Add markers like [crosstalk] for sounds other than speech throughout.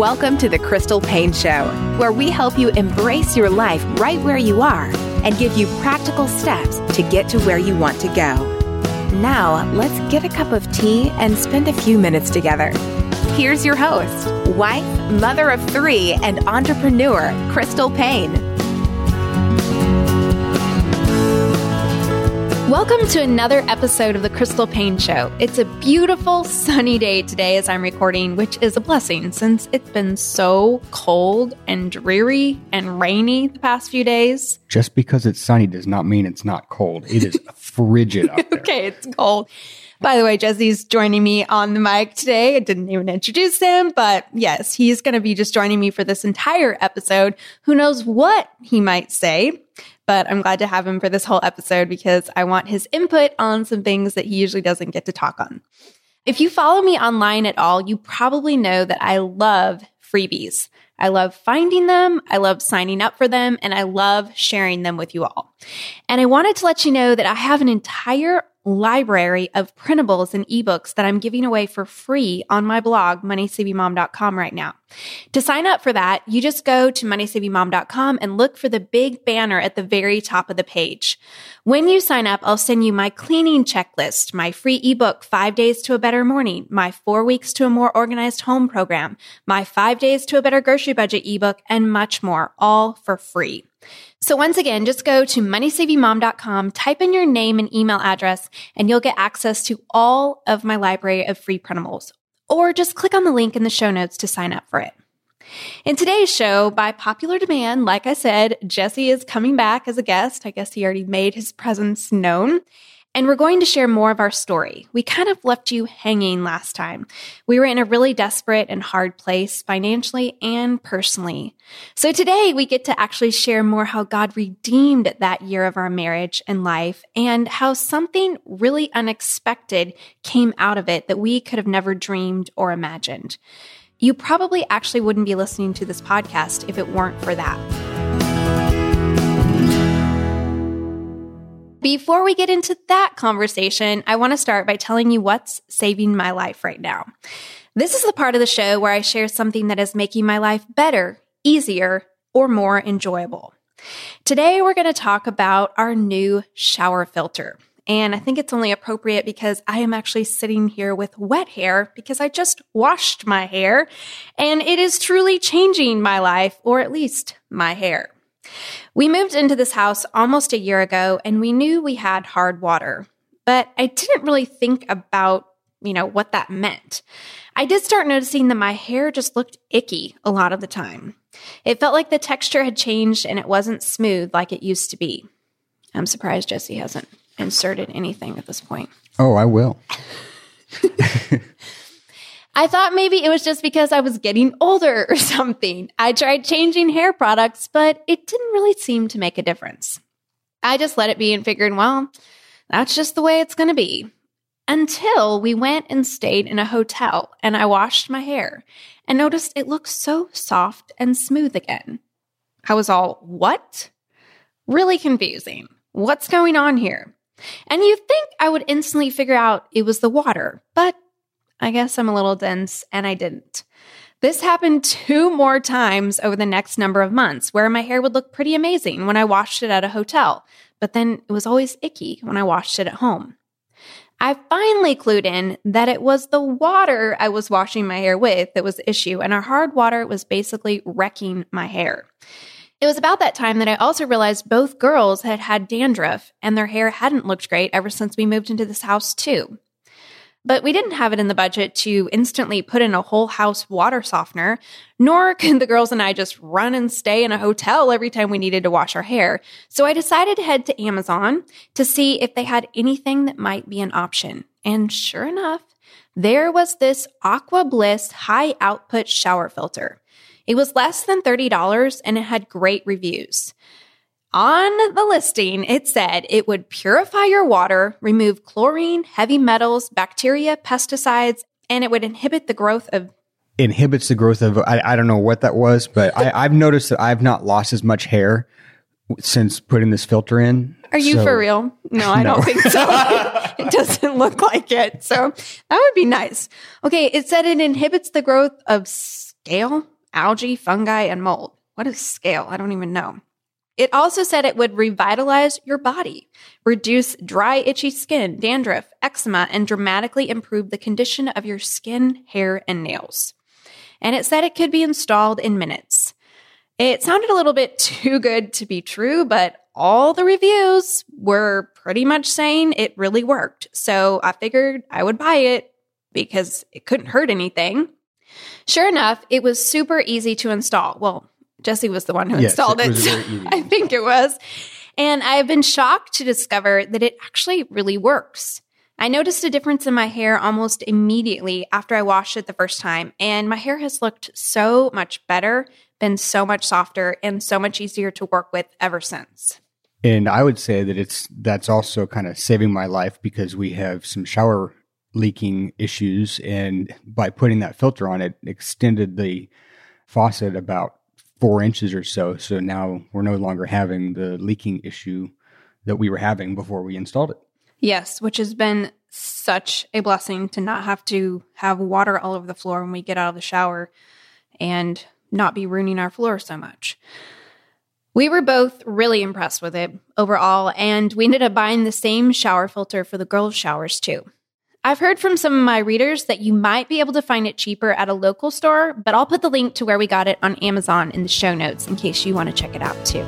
Welcome to the Crystal Paine Show, where we help you embrace your life right where you are and give you practical steps to get to where you want to go. Now, let's get a cup of tea and spend a few minutes together. Here's your host, wife, mother of three, and entrepreneur, Crystal Paine. Welcome to another episode of the Crystal Paine Show. It's a beautiful sunny day today as I'm recording, which is a blessing since it's been so cold and dreary and rainy the past few days. Just because it's sunny does not mean it's not cold. It is [laughs] frigid out there. okay, it's cold. By the way, Jesse's joining me on the mic today. I didn't even introduce him, but yes, he's going to be just joining me for this entire episode. Who knows what he might say? But I'm glad to have him for this whole episode because I want his input on some things that he usually doesn't get to talk on. If you follow me online at all, you probably know that I love freebies. I love finding them, I love signing up for them, and I love sharing them with you all. And I wanted to let you know that I have an entire library of printables and ebooks that I'm giving away for free on my blog, moneysavingmom.com right now. To sign up for that, you just go to moneysavingmom.com and look for the big banner at the very top of the page. When you sign up, I'll send you my cleaning checklist, my free ebook, five days to a better morning, my four weeks to a more organized home program, my five days to a better grocery budget ebook, and much more, all for free. So once again, just go to moneysavingmom.com, type in your name and email address, and you'll get access to all of my library of free printables. Or just click on the link in the show notes to sign up for it. In today's show, by popular demand, like I said, Jesse is coming back as a guest. I guess he already made his presence known. And we're going to share more of our story. We kind of left you hanging last time. We were in a really desperate and hard place financially and personally. So today we get to actually share more how God redeemed that year of our marriage and life and how something really unexpected came out of it that we could have never dreamed or imagined. You probably actually wouldn't be listening to this podcast if it weren't for that. Before we get into that conversation, I want to start by telling you what's saving my life right now. This is the part of the show where I share something that is making my life better, easier, or more enjoyable. Today, we're going to talk about our new shower filter. And I think it's only appropriate because I am actually sitting here with wet hair because I just washed my hair and it is truly changing my life, or at least my hair. We moved into this house almost a year ago and we knew we had hard water, but I didn't really think about, you know, what that meant. I did start noticing that my hair just looked icky a lot of the time. It felt like the texture had changed and it wasn't smooth like it used to be. I'm surprised Jesse hasn't inserted anything at this point. Oh, I will. [laughs] I thought maybe it was just because I was getting older or [laughs] something. I tried changing hair products, but it didn't really seem to make a difference. I just let it be and figured, well, that's just the way it's going to be. Until we went and stayed in a hotel and I washed my hair and noticed it looked so soft and smooth again. I was all, what? Really confusing. What's going on here? And you'd think I would instantly figure out it was the water, but I guess I'm a little dense and I didn't. This happened two more times over the next number of months where my hair would look pretty amazing when I washed it at a hotel, but then it was always icky when I washed it at home. I finally clued in that it was the water I was washing my hair with that was the issue, and our hard water was basically wrecking my hair. It was about that time that I also realized both girls had had dandruff and their hair hadn't looked great ever since we moved into this house, too. But we didn't have it in the budget to instantly put in a whole house water softener, nor [laughs] could the girls and I just run and stay in a hotel every time we needed to wash our hair. So I decided to head to Amazon to see if they had anything that might be an option. And sure enough, there was this Aqua Bliss high output shower filter. It was less than $30 and it had great reviews. On the listing, it said it would purify your water, remove chlorine, heavy metals, bacteria, pesticides, and it would inhibit the growth of. Inhibits the growth of, I, I don't know what that was, but I, [laughs] I've noticed that I've not lost as much hair since putting this filter in. Are you So- for real? No, I [laughs] No. don't think so. [laughs] it doesn't look like it. So that would be nice. Okay, it said it inhibits the growth of scale, algae, fungi, and mold. What is scale? I don't even know. It also said it would revitalize your body, reduce dry, itchy skin, dandruff, eczema, and dramatically improve the condition of your skin, hair, and nails. And it said it could be installed in minutes. It sounded a little bit [laughs] too good to be true, but all the reviews were pretty much saying it really worked. So I figured I would buy it because it couldn't hurt anything. Sure enough, it was super easy to install. Well, Jesse was the one who Yes, installed it it. was so very easy. [laughs] I think it was. And I've been shocked to discover that it actually really works. I noticed a difference in my hair almost immediately after I washed it the first time, and my hair has looked so much better, been so much softer, and so much easier to work with ever since. And I would say that it's that's also kind of saving my life because we have some shower leaking issues, and by putting that filter on, it extended the faucet about four inches or so. So now we're no longer having the leaking issue that we were having before we installed it. Yes, which has been such a blessing to not have to have water all over the floor when we get out of the shower and not be ruining our floor so much. We were both really impressed with it overall, and we ended up buying the same shower filter for the girls' showers too. I've heard from some of my readers that you might be able to find it cheaper at a local store, but I'll put the link to where we got it on Amazon in the show notes in case you want to check it out too.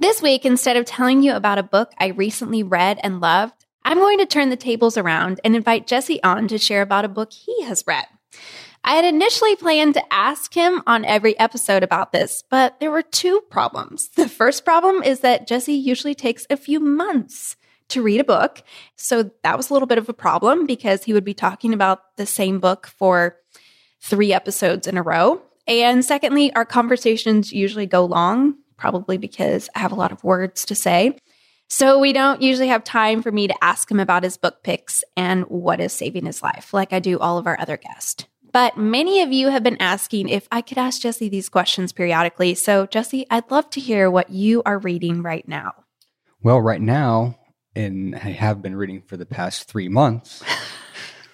This week, instead of telling you about a book I recently read and loved, I'm going to turn the tables around and invite Jesse on to share about a book he has read. I had initially planned to ask him on every episode about this, but there were two problems. The first problem is that Jesse usually takes a few months to read a book. So that was a little bit of a problem because he would be talking about the same book for three episodes in a row. And secondly, our conversations usually go long, probably because I have a lot of words to say. So we don't usually have time for me to ask him about his book picks and what is saving his life, like I do all of our other guests. But many of you have been asking if I could ask Jesse these questions periodically. So, Jesse, I'd love to hear what you are reading right now. Well, right now, and I have been reading for the past three months, [laughs]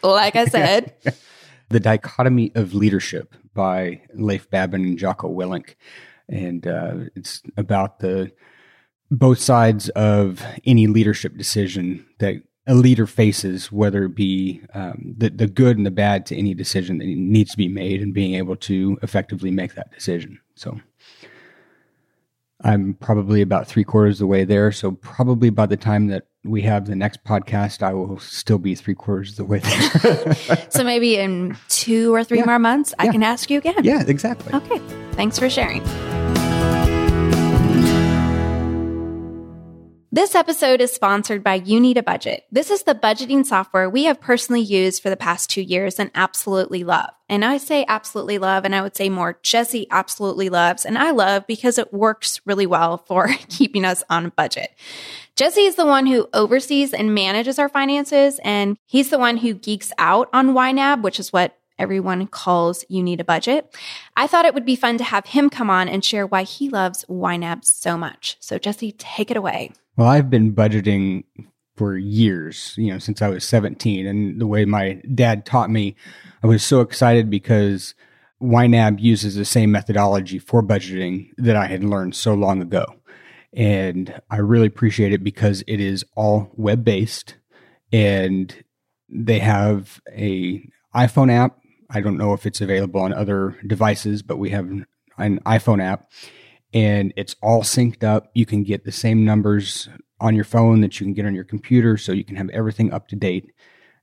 Like I said, [laughs] The Dichotomy of Leadership by Leif Babin and Jocko Willink. And uh, it's about the both sides of any leadership decision that a leader faces, whether it be um, the, the good and the bad to any decision that needs to be made and being able to effectively make that decision. So I'm probably about three quarters of the way there. So probably by the time that we have the next podcast, I will still be three quarters of the way there. [laughs] so maybe in two or three Yeah. more months, I can ask you again. yeah, exactly. This episode is sponsored by You Need a Budget. This is the budgeting software we have personally used for the past two years and absolutely love. And I say absolutely love, and I would say more Jesse absolutely loves, and I love because it works really well for [laughs] keeping us on budget. Jesse is the one who oversees and manages our finances, and he's the one who geeks out on YNAB, which is what everyone calls You Need a Budget. I thought it would be fun to have him come on and share why he loves YNAB so much. So, Jesse, take it away. Well, I've been budgeting for years, you know, since I was 17. And the way my dad taught me, I was so excited because YNAB uses the same methodology for budgeting that I had learned so long ago. And I really appreciate it because it is all web based and they have a iPhone app I don't know if it's available on other devices, but we have an iPhone app and it's all synced up. You can get the same numbers on your phone that you can get on your computer, so you can have everything up to date.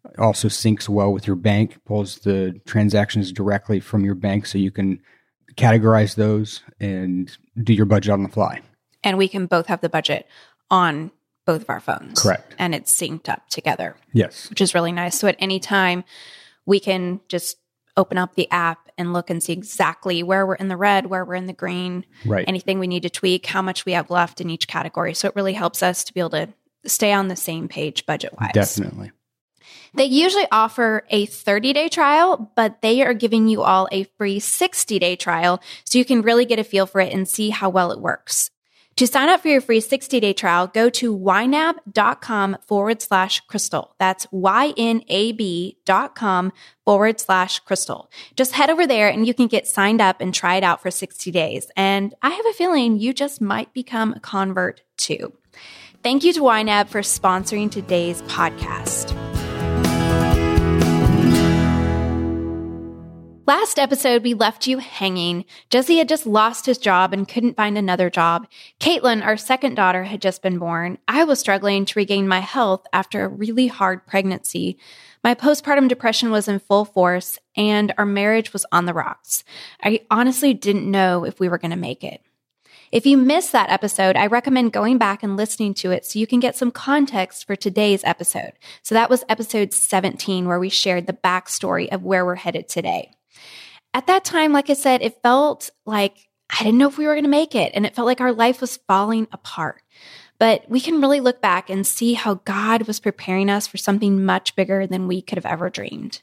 It also syncs well with your bank, pulls the transactions directly from your bank, so you can categorize those and do your budget on the fly. And we can both have the budget on both of our phones. Correct. And it's synced up together. Yes. Which is really nice. So at any time, we can just open up the app and look and see exactly where we're in the red, where we're in the green, right. anything we need to tweak, how much we have left in each category. So it really helps us to be able to stay on the same page budget wise. Definitely. They usually offer a 30 day trial, but they are giving you all a free 60 day trial so you can really get a feel for it and see how well it works. To sign up for your free 60 day trial, go to ynab.com forward slash crystal. That's ynab.com forward slash crystal. Just head over there and you can get signed up and try it out for 60 days. And I have a feeling you just might become a convert too. Thank you to YNAB for sponsoring today's podcast. Last episode, we left you hanging. Jesse had just lost his job and couldn't find another job. Caitlin, our second daughter, had just been born. I was struggling to regain my health after a really hard pregnancy. My postpartum depression was in full force and our marriage was on the rocks. I honestly didn't know if we were going to make it. If you missed that episode, I recommend going back and listening to it so you can get some context for today's episode. So that was episode 17 where we shared the backstory of where we're headed today at that time, like I said, it felt like I didn't know if we were going to make it. And it felt like our life was falling apart. But we can really look back and see how God was preparing us for something much bigger than we could have ever dreamed.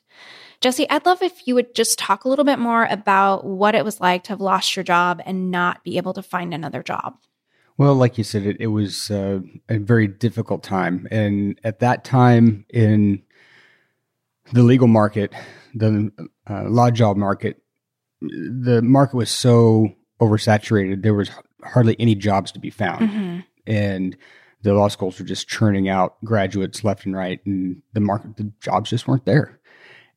Jesse, I'd love if you would just talk a little bit more about what it was like to have lost your job and not be able to find another job. Well, like you said, it, it was uh, a very difficult time. And at that time in the legal market, the uh, law job market, the market was so oversaturated. There was hardly any jobs to be found, mm-hmm. and the law schools were just churning out graduates left and right, and the market, the jobs just weren't there,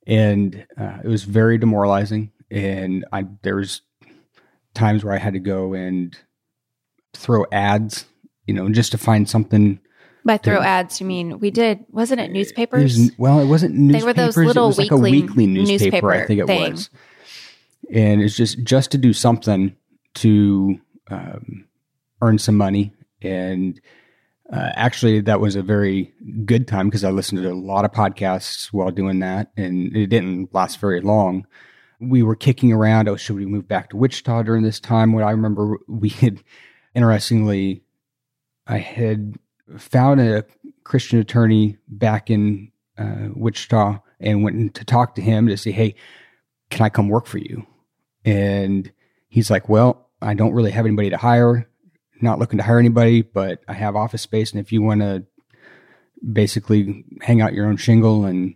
and uh, it was very demoralizing. And I there was times where I had to go and throw ads, you know, just to find something by throw ads, you mean we did? Wasn't it newspapers? It was, well, it wasn't newspapers. They were those little it was weekly, like a weekly newspaper, newspaper I think it thing. was. And it's just just to do something to um, earn some money. And uh, actually, that was a very good time because I listened to a lot of podcasts while doing that, and it didn't last very long. We were kicking around. Oh, should we move back to Wichita during this time? What I remember, we had interestingly, I had found a Christian attorney back in uh, Wichita and went to talk to him to say, "Hey, can I come work for you?" And he's like, "Well, I don't really have anybody to hire. Not looking to hire anybody, but I have office space, and if you want to basically hang out your own shingle and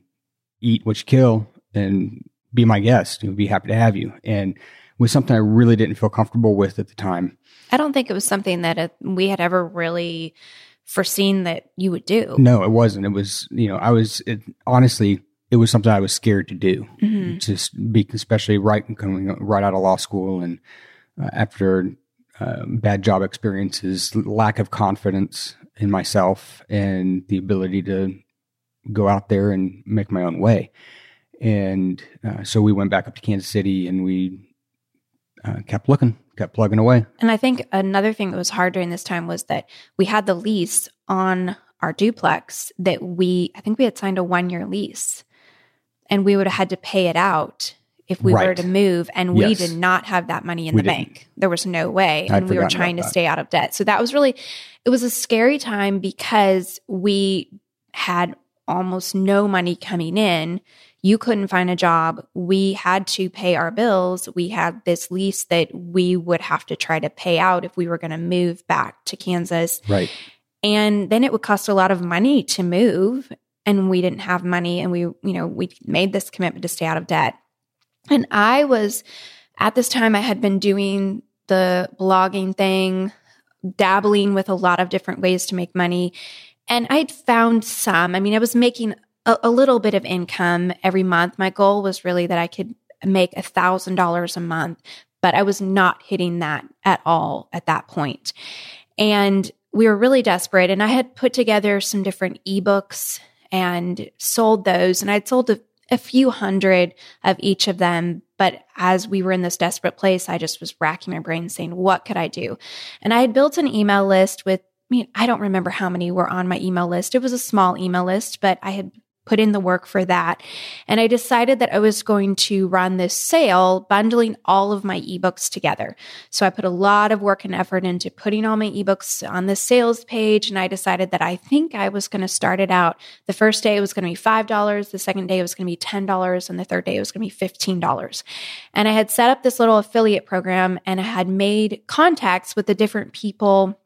eat what you kill, and be my guest, we'd be happy to have you." And was something I really didn't feel comfortable with at the time. I don't think it was something that uh, we had ever really foreseen that you would do. No, it wasn't. It was, you know, I was it, honestly, it was something I was scared to do. Mm-hmm. Just be, especially right coming right out of law school and uh, after uh, bad job experiences, lack of confidence in myself and the ability to go out there and make my own way. And uh, so we went back up to Kansas City and we uh, kept looking, kept plugging away. And I think another thing that was hard during this time was that we had the lease on our duplex that we, I think we had signed a one year lease and we would have had to pay it out if we Right. were to move. And we did not have that money in We the didn't. bank. There was no way. I'd and we were trying to that. stay out of debt. So that was really, it was a scary time because we had almost no money coming in. You couldn't find a job. We had to pay our bills. We had this lease that we would have to try to pay out if we were going to move back to Kansas. Right. And then it would cost a lot of money to move. And we didn't have money. And we, you know, we made this commitment to stay out of debt. And I was, at this time, I had been doing the blogging thing, dabbling with a lot of different ways to make money. And I'd found some. I mean, I was making a, a little bit of income every month. My goal was really that I could make a thousand dollars a month, but I was not hitting that at all at that point. And we were really desperate. And I had put together some different ebooks and sold those. And I'd sold a, a few hundred of each of them. But as we were in this desperate place, I just was racking my brain saying, what could I do? And I had built an email list with, I mean, I don't remember how many were on my email list. It was a small email list, but I had put in the work for that. And I decided that I was going to run this sale, bundling all of my ebooks together. So I put a lot of work and effort into putting all my ebooks on the sales page. And I decided that I think I was going to start it out. The first day it was going to be $5. The second day it was going to be $10. And the third day it was going to be $15. And I had set up this little affiliate program and I had made contacts with the different people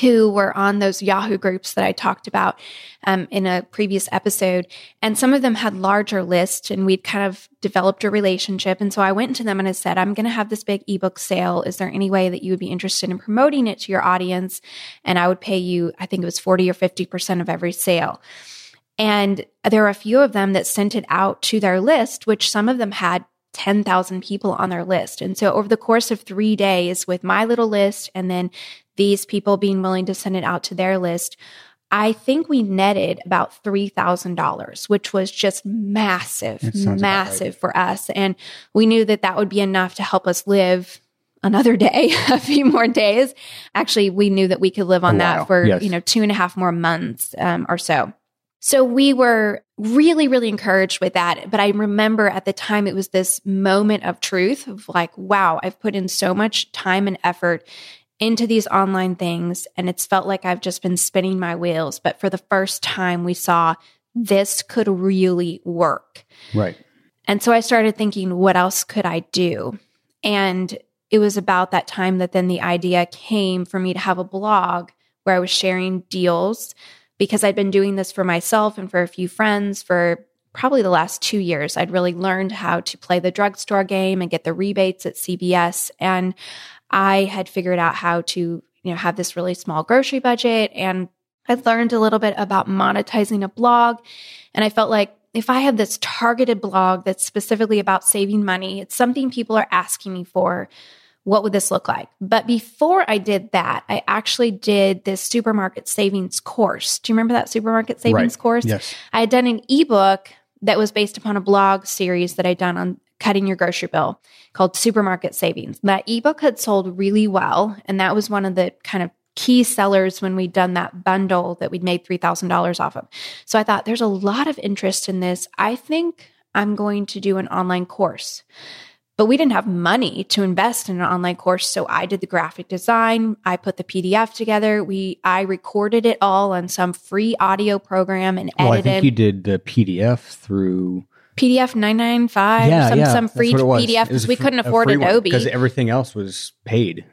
who were on those Yahoo groups that I talked about um, in a previous episode. And some of them had larger lists, and we'd kind of developed a relationship. And so I went to them and I said, I'm going to have this big ebook sale. Is there any way that you would be interested in promoting it to your audience? And I would pay you, I think it was 40 or 50% of every sale. And there were a few of them that sent it out to their list, which some of them had 10,000 people on their list. And so over the course of three days with my little list and then these people being willing to send it out to their list, I think we netted about $3,000, which was just massive, That sounds about massive for us. And we knew that that would be enough to help us live another day, [laughs] a few more days. Actually, we knew that we could live on A that while, for, yes. you know, two and a half more months um, or so. So we were really, really encouraged with that. But I remember at the time it was this moment of truth of like, wow, I've put in so much time and effort into these online things. And it's felt like I've just been spinning my wheels. But for the first time, we saw this could really work. Right. And so I started thinking, what else could I do? And it was about that time that then the idea came for me to have a blog where I was sharing deals because I'd been doing this for myself and for a few friends for probably the last two years. I'd really learned how to play the drugstore game and get the rebates at CVS. And I had figured out how to, you know, have this really small grocery budget. And I learned a little bit about monetizing a blog. And I felt like if I have this targeted blog that's specifically about saving money, it's something people are asking me for. What would this look like? But before I did that, I actually did this supermarket savings course. Do you remember that supermarket savings Right. course? Yes. I had done an ebook that was based upon a blog series that I'd done on cutting your grocery bill called Supermarket Savings. That ebook had sold really well. And that was one of the kind of key sellers when we'd done that bundle that we'd made $3,000 off of. So I thought there's a lot of interest in this. I think I'm going to do an online course. But we didn't have money to invest in an online course, so I did the graphic design. I put the PDF together. We I recorded it all on some free audio program and edited. Well, I think you did the PDF through PDF nine nine five, some some free PDF because we couldn't afford Adobe. because everything else was paid.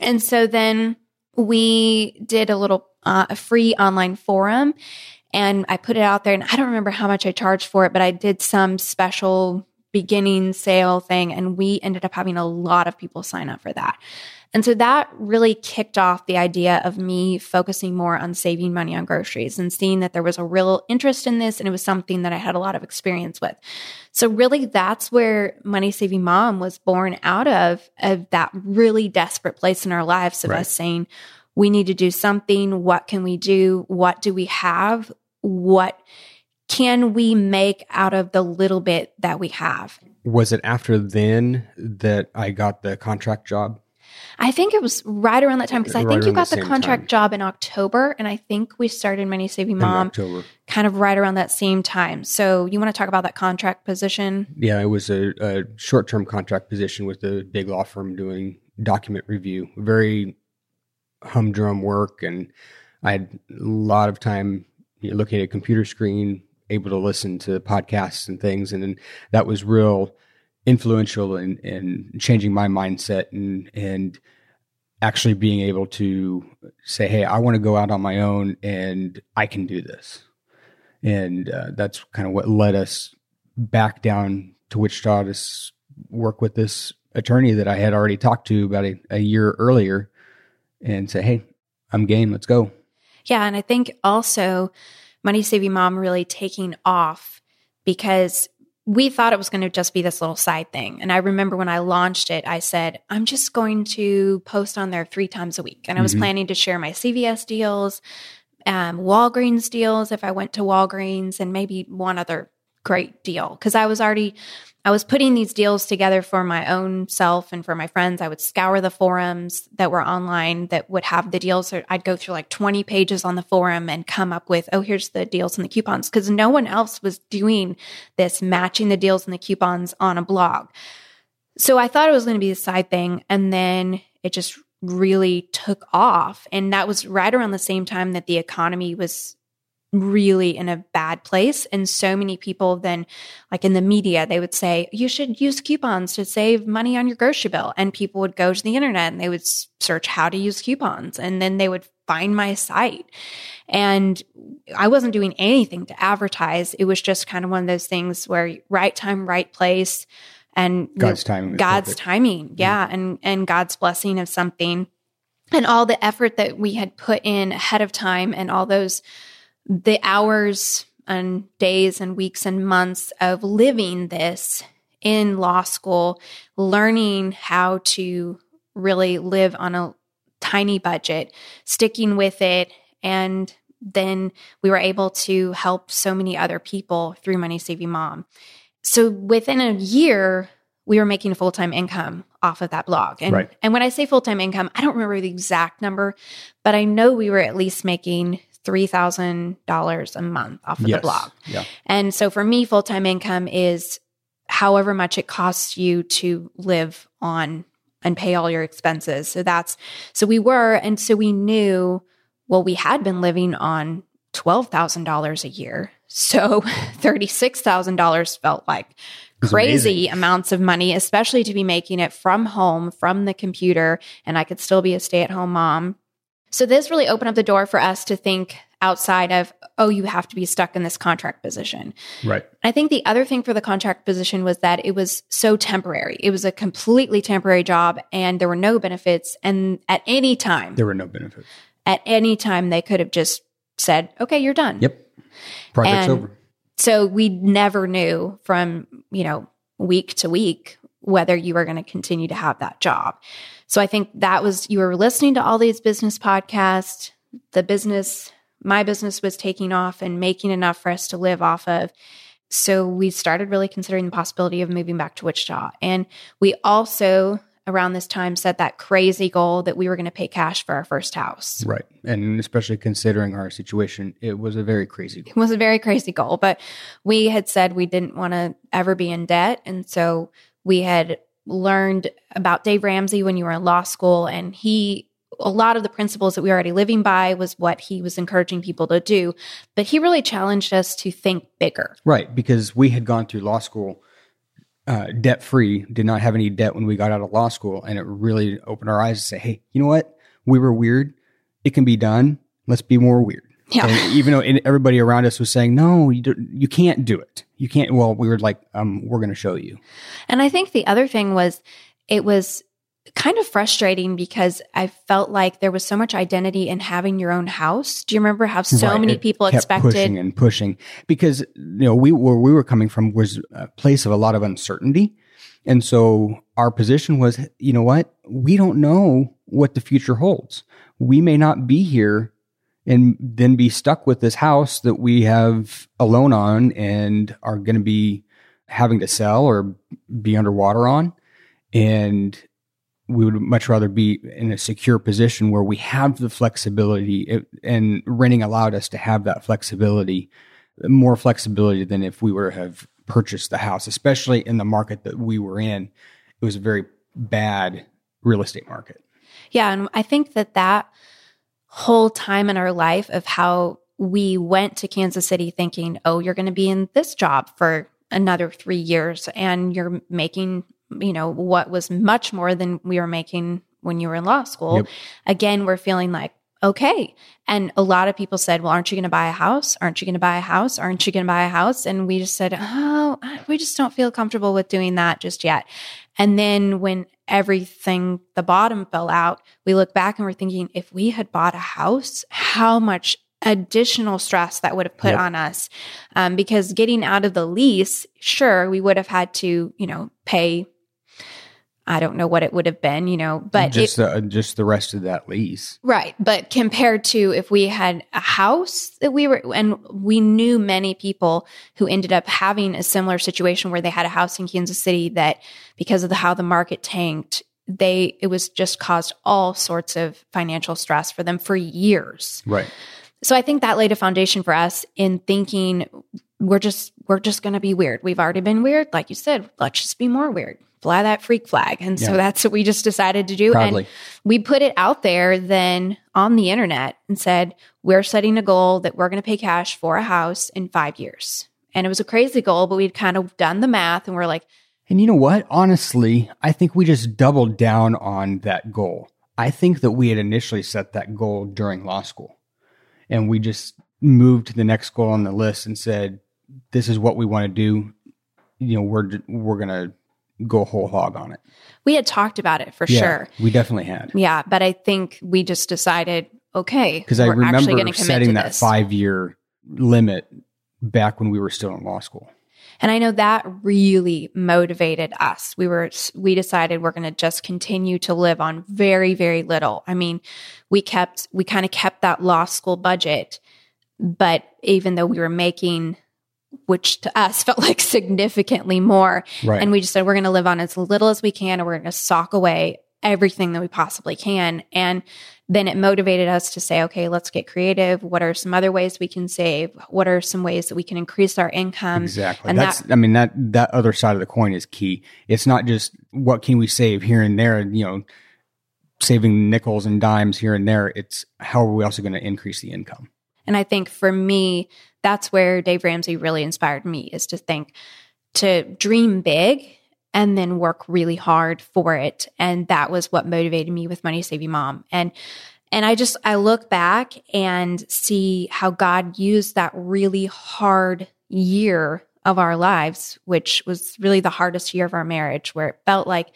And so then we did a little uh, a free online forum and I put it out there and I don't remember how much I charged for it, but I did some special beginning sale thing and we ended up having a lot of people sign up for that. And so that really kicked off the idea of me focusing more on saving money on groceries and seeing that there was a real interest in this and it was something that I had a lot of experience with. So really that's where Money Saving Mom was born out of, of that really desperate place in our lives of Right. us saying, we need to do something. What can we do? What do we have? What can we make out of the little bit that we have? Was it after then that I got the contract job? I think it was right around that time because I Right think you got the the contract time. job in October, and I think we started Money Saving in Mom kind of right around that same time. So you want to talk about that contract position? Yeah, it was a, a short term contract position with a big law firm doing document review. Very humdrum work, and I had a lot of time you know, looking at a computer screen, able to listen to podcasts and things, and that was real influential in, in changing my mindset and and actually being able to say, "Hey, I want to go out on my own, and I can do this." And uh, that's kind of what led us back down to Wichita to work with this attorney that I had already talked to about a, a year earlier, and say, "Hey, I'm game. Let's go." Yeah, and I think also Money Saving Mom really taking off because we thought it was going to just be this little side thing. And I remember when I launched it, I said, I'm just going to post on there three times a week. And I was Mhm. planning to share my CVS deals, um, Walgreens deals if I went to Walgreens, and maybe one other great deal. Because I was already, I was putting these deals together for my own self and for my friends. I would scour the forums that were online that would have the deals. I'd go through like 20 pages on the forum and come up with, oh, here's the deals and the coupons. Because no one else was doing this, matching the deals and the coupons on a blog. So I thought it was going to be a side thing. And then it just really took off. And that was right around the same time that the economy was really in a bad place. And so many people then, like in the media, they would say, you should use coupons to save money on your grocery bill. And people would go to the internet and they would search how to use coupons. And then they would find my site. And I wasn't doing anything to advertise. It was just kind of one of those things where right time, right place. And God's timing. God's perfect. timing, mm-hmm. yeah, and and God's blessing of something, and all the effort that we had put in ahead of time, and all those the hours and days and weeks and months of living this in law school, learning how to really live on a tiny budget, sticking with it, and then we were able to help so many other people through Money Saving Mom. So within a year, we were making a full time income off of that blog. And, Right. and when I say full time income, I don't remember the exact number, but I know we were at least making $3,000 a month off of Yes. the blog. Yeah. And so for me, full time income is however much it costs you to live on and pay all your expenses. So that's, so we were, and so we knew, well, we had been living on $12,000 a year. So [laughs] $36,000 felt like crazy amounts of money, especially to be making it from home, from the computer, and I could still be a stay at home mom. So this really opened up the door for us to think outside of, oh, you have to be stuck in this contract position. Right. I think the other thing for the contract position was that it was so temporary. It was a completely temporary job and there were no benefits. And at any time, There were no benefits. at any time, they could have just said, okay, you're done. Yep. Project's And- over. So we never knew from, you know, week to week whether you were going to continue to have that job. So I think that was, you were listening to all these business podcasts, the business, my business was taking off and making enough for us to live off of. So we started really considering the possibility of moving back to Wichita. And we also, around this time, set that crazy goal that we were going to pay cash for our first house. Right. And especially considering our situation, it was a very crazy goal. It was a very crazy goal, but we had said we didn't want to ever be in debt. And so we had learned about Dave Ramsey when you were in law school. And he, a lot of the principles that we were already living by was what he was encouraging people to do. But he really challenged us to think bigger. Right. Because we had gone through law school uh, debt free, did not have any debt when we got out of law school. And it really opened our eyes to say, hey, you know what? We were weird. It can be done. Let's be more weird. Yeah. And even though everybody around us was saying, no, you, you can't do it. You can't. Well, we were like, um, we're going to show you. And I think the other thing was it was kind of frustrating because I felt like there was so much identity in having your own house. Do you remember how so Right. many It people expected pushing and pushing because you know we where we were coming from was a place of a lot of uncertainty, and so our position was, you know what, we don't know what the future holds. We may not be here and then be stuck with this house that we have a loan on and are going to be having to sell or be underwater on, and we would much rather be in a secure position where we have the flexibility it, and renting allowed us to have that flexibility more flexibility than if we were to have purchased the house especially in the market that we were in it was a very bad real estate market Yeah. And I think that that whole time in our life of how we went to Kansas City thinking, oh, you're going to be in this job for another three years and you're making, you know, what was much more than we were making when you were in law school. Yep. Again, we're feeling like, okay. And a lot of people said, well, aren't you going to buy a house? Aren't you going to buy a house? Aren't you going to buy a house? And we just said, oh, we just don't feel comfortable with doing that just yet. And then when everything, the bottom fell out, we look back and we're thinking, if we had bought a house, how much additional stress that would have put Yep. on us? Um, because getting out of the lease, sure, we would have had to, you know, pay. I don't know what it would have been, you know, but it, just the, just the rest of that lease Right. But compared to if we had a house that we were, and we knew many people who ended up having a similar situation where they had a house in Kansas City that because of the, how the market tanked, they, it was just caused all sorts of financial stress for them for years. right So I think that laid a foundation for us in thinking we're just, we're just going to be weird. We've already been weird. Like you said, let's just be more weird. Fly that freak flag. And so that's what we just decided to do. Proudly. And we put it out there then on the internet and said, we're setting a goal that we're going to pay cash for a house in five years. And it was a crazy goal, but we'd kind of done the math and we're like, And you know what? Honestly, I think we just doubled down on that goal. I think that we had initially set that goal during law school. And we just moved to the next goal on the list and said, this is what we want to do. You know, we're we're going to go whole hog on it. we had talked about it for Yeah, sure. We definitely had. Yeah. But I think we just decided, okay, Because I we're actually remember setting that five year limit back when we were still in law school. And I know that really motivated us. We were, we decided we're going to just continue to live on very, very little. I mean, we kept, we kind of kept that law school budget, but even though we were making, which to us [laughs] felt like significantly more, Right. and we just said we're going to live on as little as we can, and we're going to sock away everything that we possibly can. And then it motivated us to say, okay, let's get creative. What are some other ways we can save? What are some ways that we can increase our income? Exactly. and That's that- I mean that that other side of the coin is key. It's not just what can we save here and there, you know, saving nickels and dimes here and there. It's how are we also going to increase the income? And I think for me, that's where Dave Ramsey really inspired me is to think, to dream big and then work really hard for it. And that was what motivated me with Money Saving Mom. And and I just I look back and see how God used that really hard year of our lives, which was really the hardest year of our marriage, where it felt like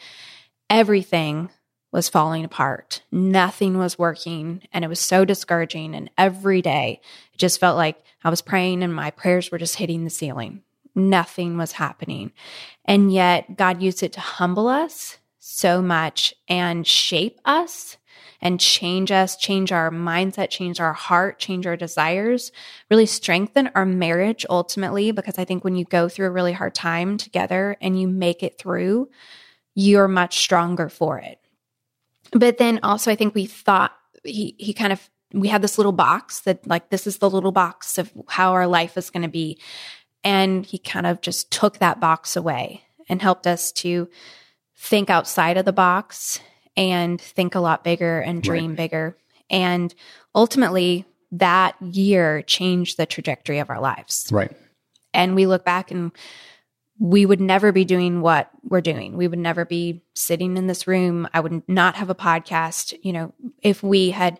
everything was falling apart. Nothing was working. And it was so discouraging. And every day it just felt like I was praying and my prayers were just hitting the ceiling. Nothing was happening. And yet God used it to humble us so much and shape us and change us, change our mindset, change our heart, change our desires, really strengthen our marriage ultimately. Because I think when you go through a really hard time together and you make it through, you're much stronger for it. But then also, I think we thought he he kind of we had this little box that like this is the little box of how our life is going to be, and he kind of just took that box away and helped us to think outside of the box and think a lot bigger and dream bigger. And ultimately, that year changed the trajectory of our lives Right. and we look back and we would never be doing what we're doing. We would never be sitting in this room. I would not have a podcast, you know, if we had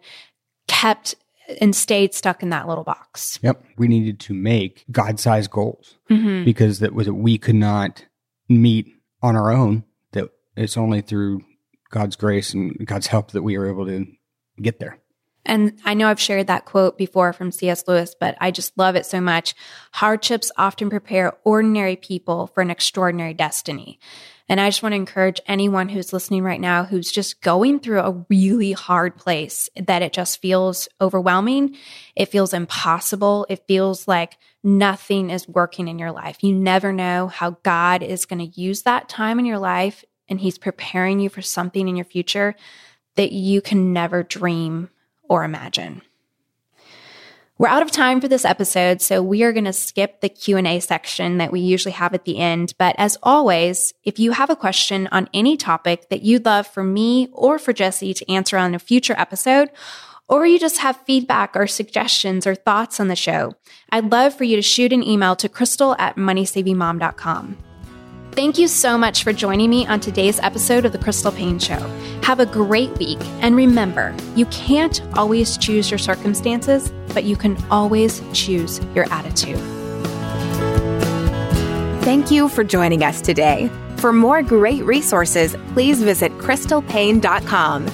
kept and stayed stuck in that little box. Yep. We needed to make God-sized goals Mm-hmm. because that was it, we could not meet on our own. That it's only through God's grace and God's help that we are able to get there. And I know I've shared that quote before from C.S. Lewis, but I just love it so much. Hardships often prepare ordinary people for an extraordinary destiny. And I just want to encourage anyone who's listening right now who's just going through a really hard place that it just feels overwhelming. It feels impossible. It feels like nothing is working in your life. You never know how God is going to use that time in your life and He's preparing you for something in your future that you can never dream or imagine. We're out of time for this episode, so we are going to skip the Q&A section that we usually have at the end, but as always, if you have a question on any topic that you'd love for me or for Jesse to answer on a future episode, or you just have feedback or suggestions or thoughts on the show, I'd love for you to shoot an email to crystal at moneysavingmom.com. Thank you so much for joining me on today's episode of The Crystal Paine Show. Have a great week, and remember, you can't always choose your circumstances, but you can always choose your attitude. Thank you for joining us today. For more great resources, please visit crystalpaine.com